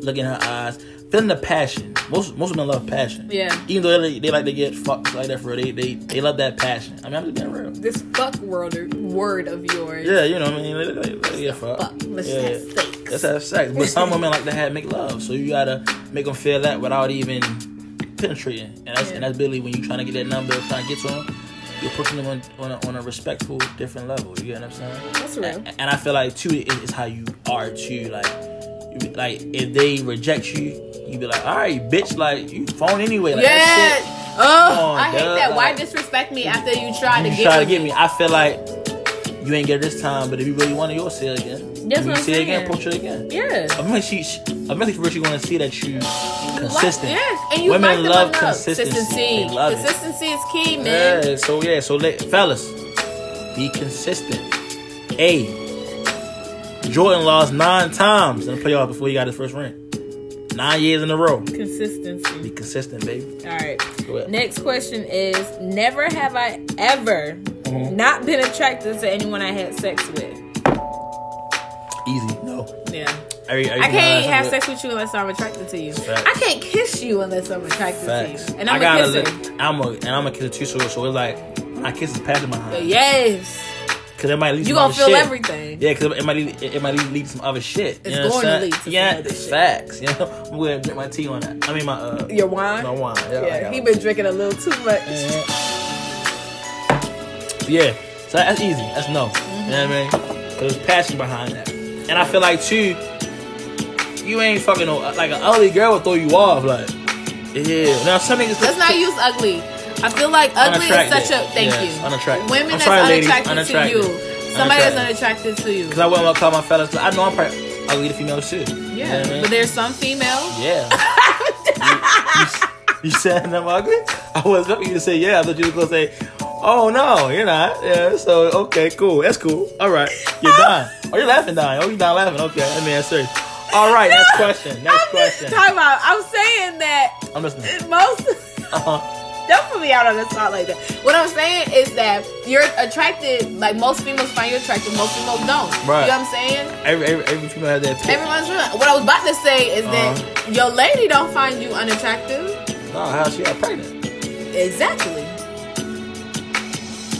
look in her eyes, feeling the passion. Most most women love passion. Yeah. Even though they, they like to get fucked like that for real, they they they love that passion. I mean, I'm just being real. This fuck word word of yours. Yeah, you know what I mean. Let, let, let, yeah, fuck. Fuck. Let's yeah. have sex. Let's have sex. But some women like to have make love, so you gotta make them feel that without even penetrating. And that's Yeah. and that's really when you trying to get that number, trying to get to them. You're pushing them on, on, a, on a respectful, different level. You get what I'm saying? That's real. And, and I feel like too is, is how you are too. Like you you be- like if they reject you, you be like, all right, bitch, like you phone anyway. Like, Yeah. that Oh, on, I hate duh. that. Why disrespect me after you try to. You get try to get me. I feel like you ain't get it this time, but if you really want it, you'll see it again. That's what you I'm see it again, post it again. Yeah. Eventually, she, eventually, she want to see that you consistent. Yes, and you Women like love enough. consistency. Consistency. Love. Consistency is key, man. Yeah, so yeah, so let, fellas, be consistent. A. Jordan lost nine times in the playoff before he got his first ring. Nine years in a row. Consistency. Be consistent, baby. All right. Next question is: Never have I ever Mhm. not been attracted to anyone I had sex with. Easy. No. Yeah. Every, every I can't have I- sex with you unless I'm attracted to you. Facts. I can't kiss you unless I'm attracted Facts. to you. And I I'm gotta a kisser. li- I'm a and I'm a kisser too. So so it's like I kiss is passing behind. Yes. Cause it might lead You gonna feel shit. everything. Yeah, because it might lead, it, it might lead to some other shit. It's you know what going to lead to some yeah, other shit. facts. You know, I'm gonna drink my tea on that. I mean my uh, Your wine? my wine. Yeah, Yeah, he been drinking a little too much. Yeah, so that's easy. That's no. You know what I mean? There's passion behind that, and I feel like too, you ain't fucking no like an ugly girl will throw you off. Like, yeah. Now some niggas. Let's not use ugly. I feel like ugly is such a thank you. unattractive. Women I'm that's sorry, ladies, unattracted, to you. Somebody that's Unattractive. unattracted to you. Cause I wouldn't want to call my fellas. I know I'm probably ugly to females too. You know Yeah, I mean? but there's some females. Yeah. you, you, you saying I'm ugly? I was expecting you to say yeah. I thought you were gonna say, oh no, you're not. Yeah. So okay, cool. That's cool. All right, you're (laughs) done. Oh, you're laughing, dying. Oh, you're not laughing. Okay, let me answer. All right, next (laughs) question. Next I'm question. Just talking about. I'm saying that I'm listening. most. Uh-huh. Don't put me out on the spot like that. What I'm saying is that you're attracted. Like most females find you attractive. Most females don't. Right. You know what I'm saying? Every, every every female has that. Pick. Everyone's real. What I was about to say is that Uh-huh. your lady don't find you unattractive. No, how she got pregnant? Exactly.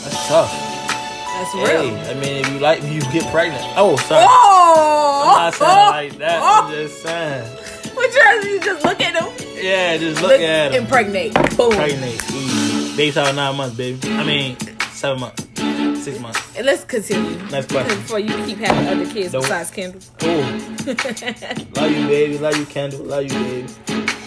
That's tough. That's Hey, real. I mean, if you like me, you get pregnant. Oh, sorry. Oh, I'm not saying it like that. Oh, I'm just saying. (laughs) What you you just look at them, Yeah, just look look, at him. impregnate, boom. Pregnant. Easy. Baby shower nine months, baby. I mean, seven months. Six months. And let's continue. Next question. Before you keep having other kids Don't- besides Kendall. Oh, (laughs) love you, baby. Love you, Kendall. Love you, baby.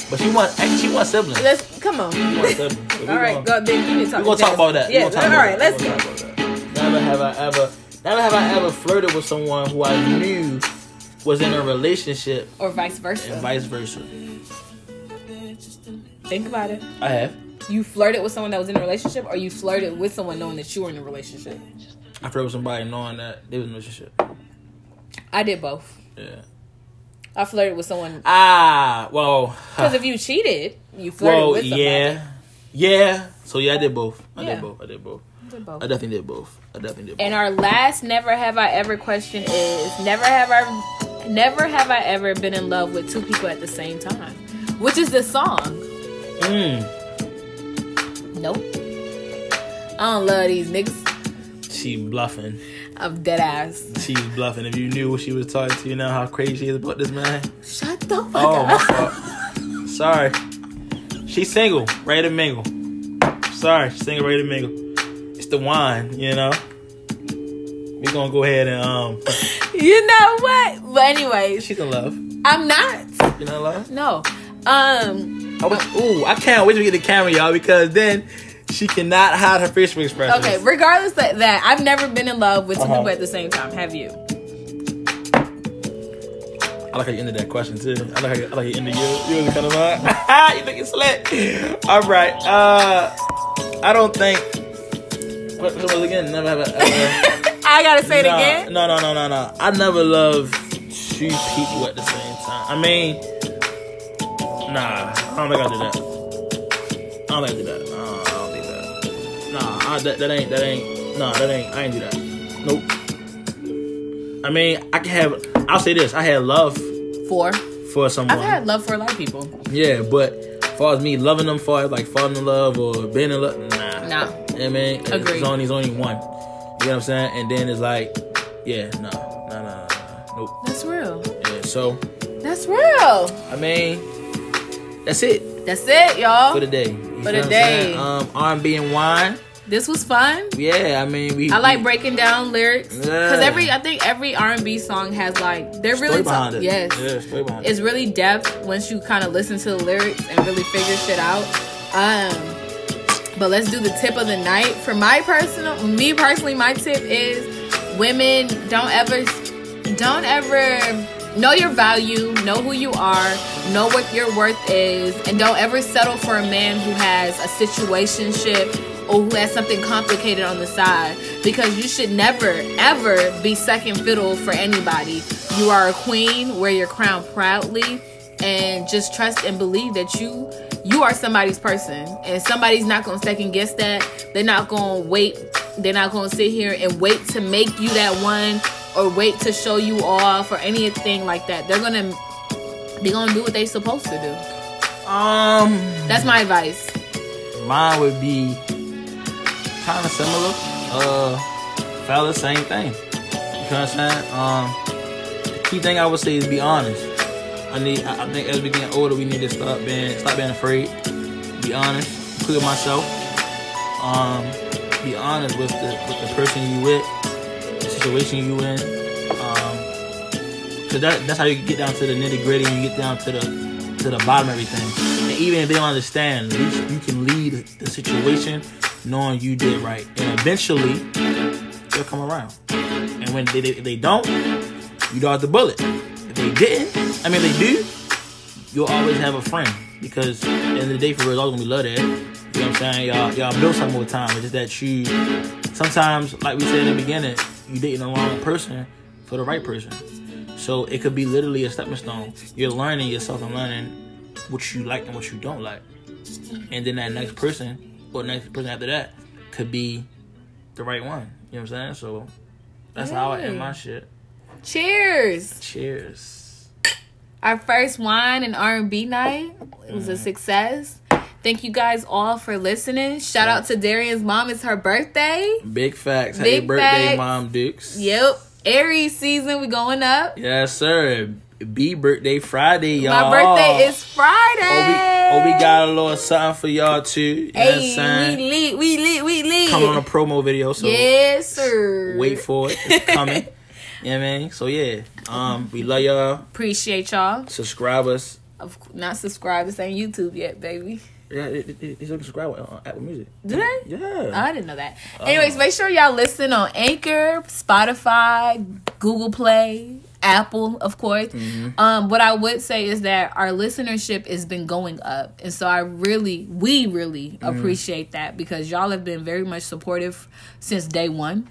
But she want, actually, she want siblings. let's come on. Siblings. (laughs) All right, go. Then you need to talk. We gonna talk about that. Yeah. all about right. that. Let's We go. talk about that. Never have I ever, never have I ever flirted with someone who I knew was in a relationship Or vice versa. and vice versa. Think about it. I have. You flirted with someone that was in a relationship, or you flirted with someone knowing that you were in a relationship. I flirted with somebody knowing that they was in a relationship. I did both. Yeah. I flirted with someone Ah, well. because if you cheated, you flirted Well, with somebody. yeah, yeah. So yeah, I did both. I Yeah. did both. I did both. Did both. I definitely did both. I definitely did both. And our last never have I ever question is never have I never have I ever been in love with two people at the same time. Which is the song. Mm, Nope. I don't love these niggas. she bluffing. I'm dead ass. She's bluffing. If you knew what she was talking to, you know how crazy she is about this man. Shut the fuck up. Oh, my fault. Sorry. She's single, ready to mingle. Sorry, she's single, ready to mingle. It's the wine, you know. We're gonna go ahead and um. (laughs) You know what? But anyways, She's in love. I'm not. You know love. No. Um. I was, ooh, I can't wait to get the camera, y'all, because then she cannot hide her facial expressions. Okay. Regardless of that, I've never been in love with two Uh-huh. people at the same time. Have you? I like how you ended that question too. I like how you, I like how you ended you. You was kind of like, (laughs) you think it's slick. All right. Uh, I don't think. What what was again? Never have I ever. (laughs) I gotta say it again. No, no, no, no, no. I never loved two people at the same time. I mean, nah. I don't think I do that. I don't think I do that. Nah, I don't think that. Nah, I, that, that ain't. That ain't. Nah, that ain't. I ain't do that. Nope. I mean, I can have. I'll say this. I had love Four. for someone. I've had love for a lot of people. Yeah, but as far as me loving them, far as like falling in love or being in love, nah. Nah. I mean, Agreed. it's only, it's only one. You know what I'm saying? And then it's like, yeah, no, no, no, no, nope. That's real. Yeah, so That's real. I mean, that's it That's it, y'all. for the day. You For the what I'm saying? day. Um, R&B and wine. This was fun. Yeah, I mean, we. I like we, breaking down lyrics because Yeah. every I think every R and B song has like they're story really behind tough. it. Yes, Yeah, story behind it. it's really depth once you kind of listen to the lyrics and really figure shit out. Um, but let's do the tip of the night. For my personal, me personally, my tip is women don't ever, don't ever know your value, know who you are, know what your worth is, and don't ever settle for a man who has a situationship or who has something complicated on the side because you should never ever be second fiddle for anybody. You are a queen, wear your crown proudly, and just trust and believe that you you are somebody's person and somebody's not gonna second guess that. They're not gonna wait, they're not gonna sit here and wait to make you that one or wait to show you off or anything like that. They're gonna they're gonna do what they supposed to do. Um, That's my advice. mine would be kind of similar. Uh, fellas, same thing. You know what I'm saying? Um, the key thing I would say is be honest. I need. I I think as we get older, we need to stop being stop being afraid. Be honest, including myself. Um, be honest with the with the person you with, situation you in. Um, cause that that's how you get down to the nitty gritty and you get down to the to the bottom of everything. And even if they don't understand, you can lead the situation knowing you did right. And eventually, they'll come around. And when they, they, they don't, you dodge the bullet. If they didn't, I mean, they do, you'll always have a friend. Because at the end of the day, for real, always gonna be love there. You know what I'm saying? Y'all, y'all build something over time. It's just that you, sometimes, like we said in the beginning, you dating the wrong person for the right person. So it could be literally a stepping stone. You're learning yourself and learning what you like and what you don't like. And then that next person, or next person after that, could be the right one. You know what I'm saying? So that's how I end my mm. shit. Cheers! Cheers. Our first wine and R and B night it was a mm-hmm. success. Thank you guys all for listening. Shout out to Darian's mom. It's her birthday. Big facts. Happy Big birthday, facts. Mom Dukes. Yep. Aries season, we going up. Yes, sir. B birthday Friday, y'all. My birthday is Friday. Oh, we, oh, we got a little something for y'all too. You know Hey, we lit, we lit, we lit. Come on a promo video, so yes, sir. wait for it. It's coming. (laughs) yeah, know what I mean? So yeah, um, we love y'all. Appreciate y'all. Subscribe us. Of not subscribed. This ain't YouTube yet, baby. Yeah, it, it, it, it's subscribe on Apple Music. Do they? Yeah. I didn't know that. Anyways, make sure y'all listen on Anchor, Spotify, Google Play, Apple, of course. Um, what I would say is that our listenership has been going up, and so I really, we really appreciate that because y'all have been very much supportive since day one.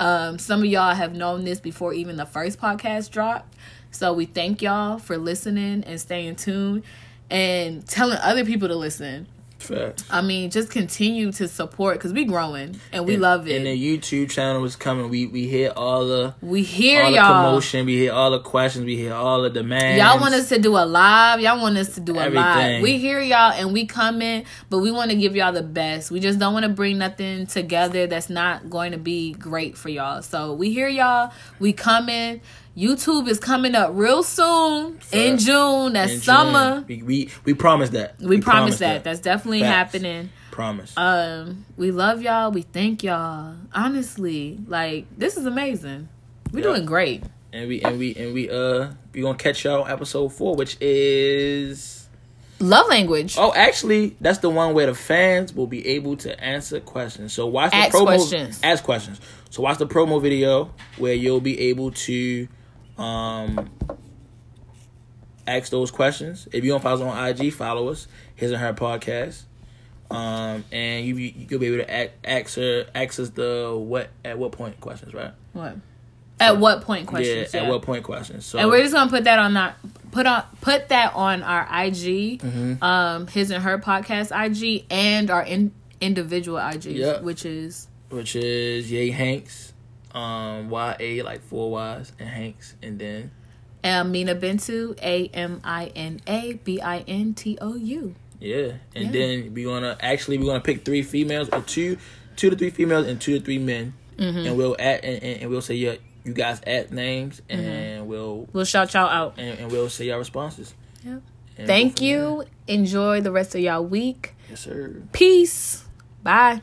Um, some of y'all have known this before even the first podcast dropped. So we thank y'all for listening and staying tuned and telling other people to listen. Facts. I mean, just continue to support because we growing and we love it. And the YouTube channel is coming. We we hear all the we hear all the y'all. commotion. We hear all the questions. We hear all the demands. Y'all want us to do a live. Y'all want us to do a live. We hear y'all and we coming, but we want to give y'all the best. We just don't want to bring nothing together that's not going to be great for y'all. So we hear y'all. We coming. YouTube is coming up real soon in June. That's in June. summer. We, we we promise that. We, promise that. That's definitely Facts. happening. promise. Um, we love y'all. We thank y'all. Honestly, like this is amazing. We're Yeah. doing great. and we and we and we uh we gonna catch y'all episode four, which is Love language. oh actually that's the one where the fans will be able to answer questions. So watch the Ask promo questions. ask questions. So watch the promo video where you'll be able to um ask those questions. If you don't follow us on IG, follow us. His and her podcast. Um, and you you'll be able to ask, ask her ask us the what at what point questions, right? What? At what point questions? yeah, at what point questions. So And we're just gonna put that on our put on put that on our IG, Mm-hmm. um, his and her podcast IG, and our in, individual IGs, Yeah. which is which is Yay Hanks, um, Y A like four Y's and Hanks, and then Amina Bintou, A M I N A B I N T O U. yeah, and Yeah. then we're gonna actually we're gonna pick three females or two, two to three females and two to three men, Mm-hmm. and we'll add and, and, and we'll say yeah, you guys add names, and Mm-hmm. we'll We'll shout y'all out. and, and we'll say your responses. Yep. And Thank you. Enjoy the rest of y'all week. yes sir. Peace. Bye.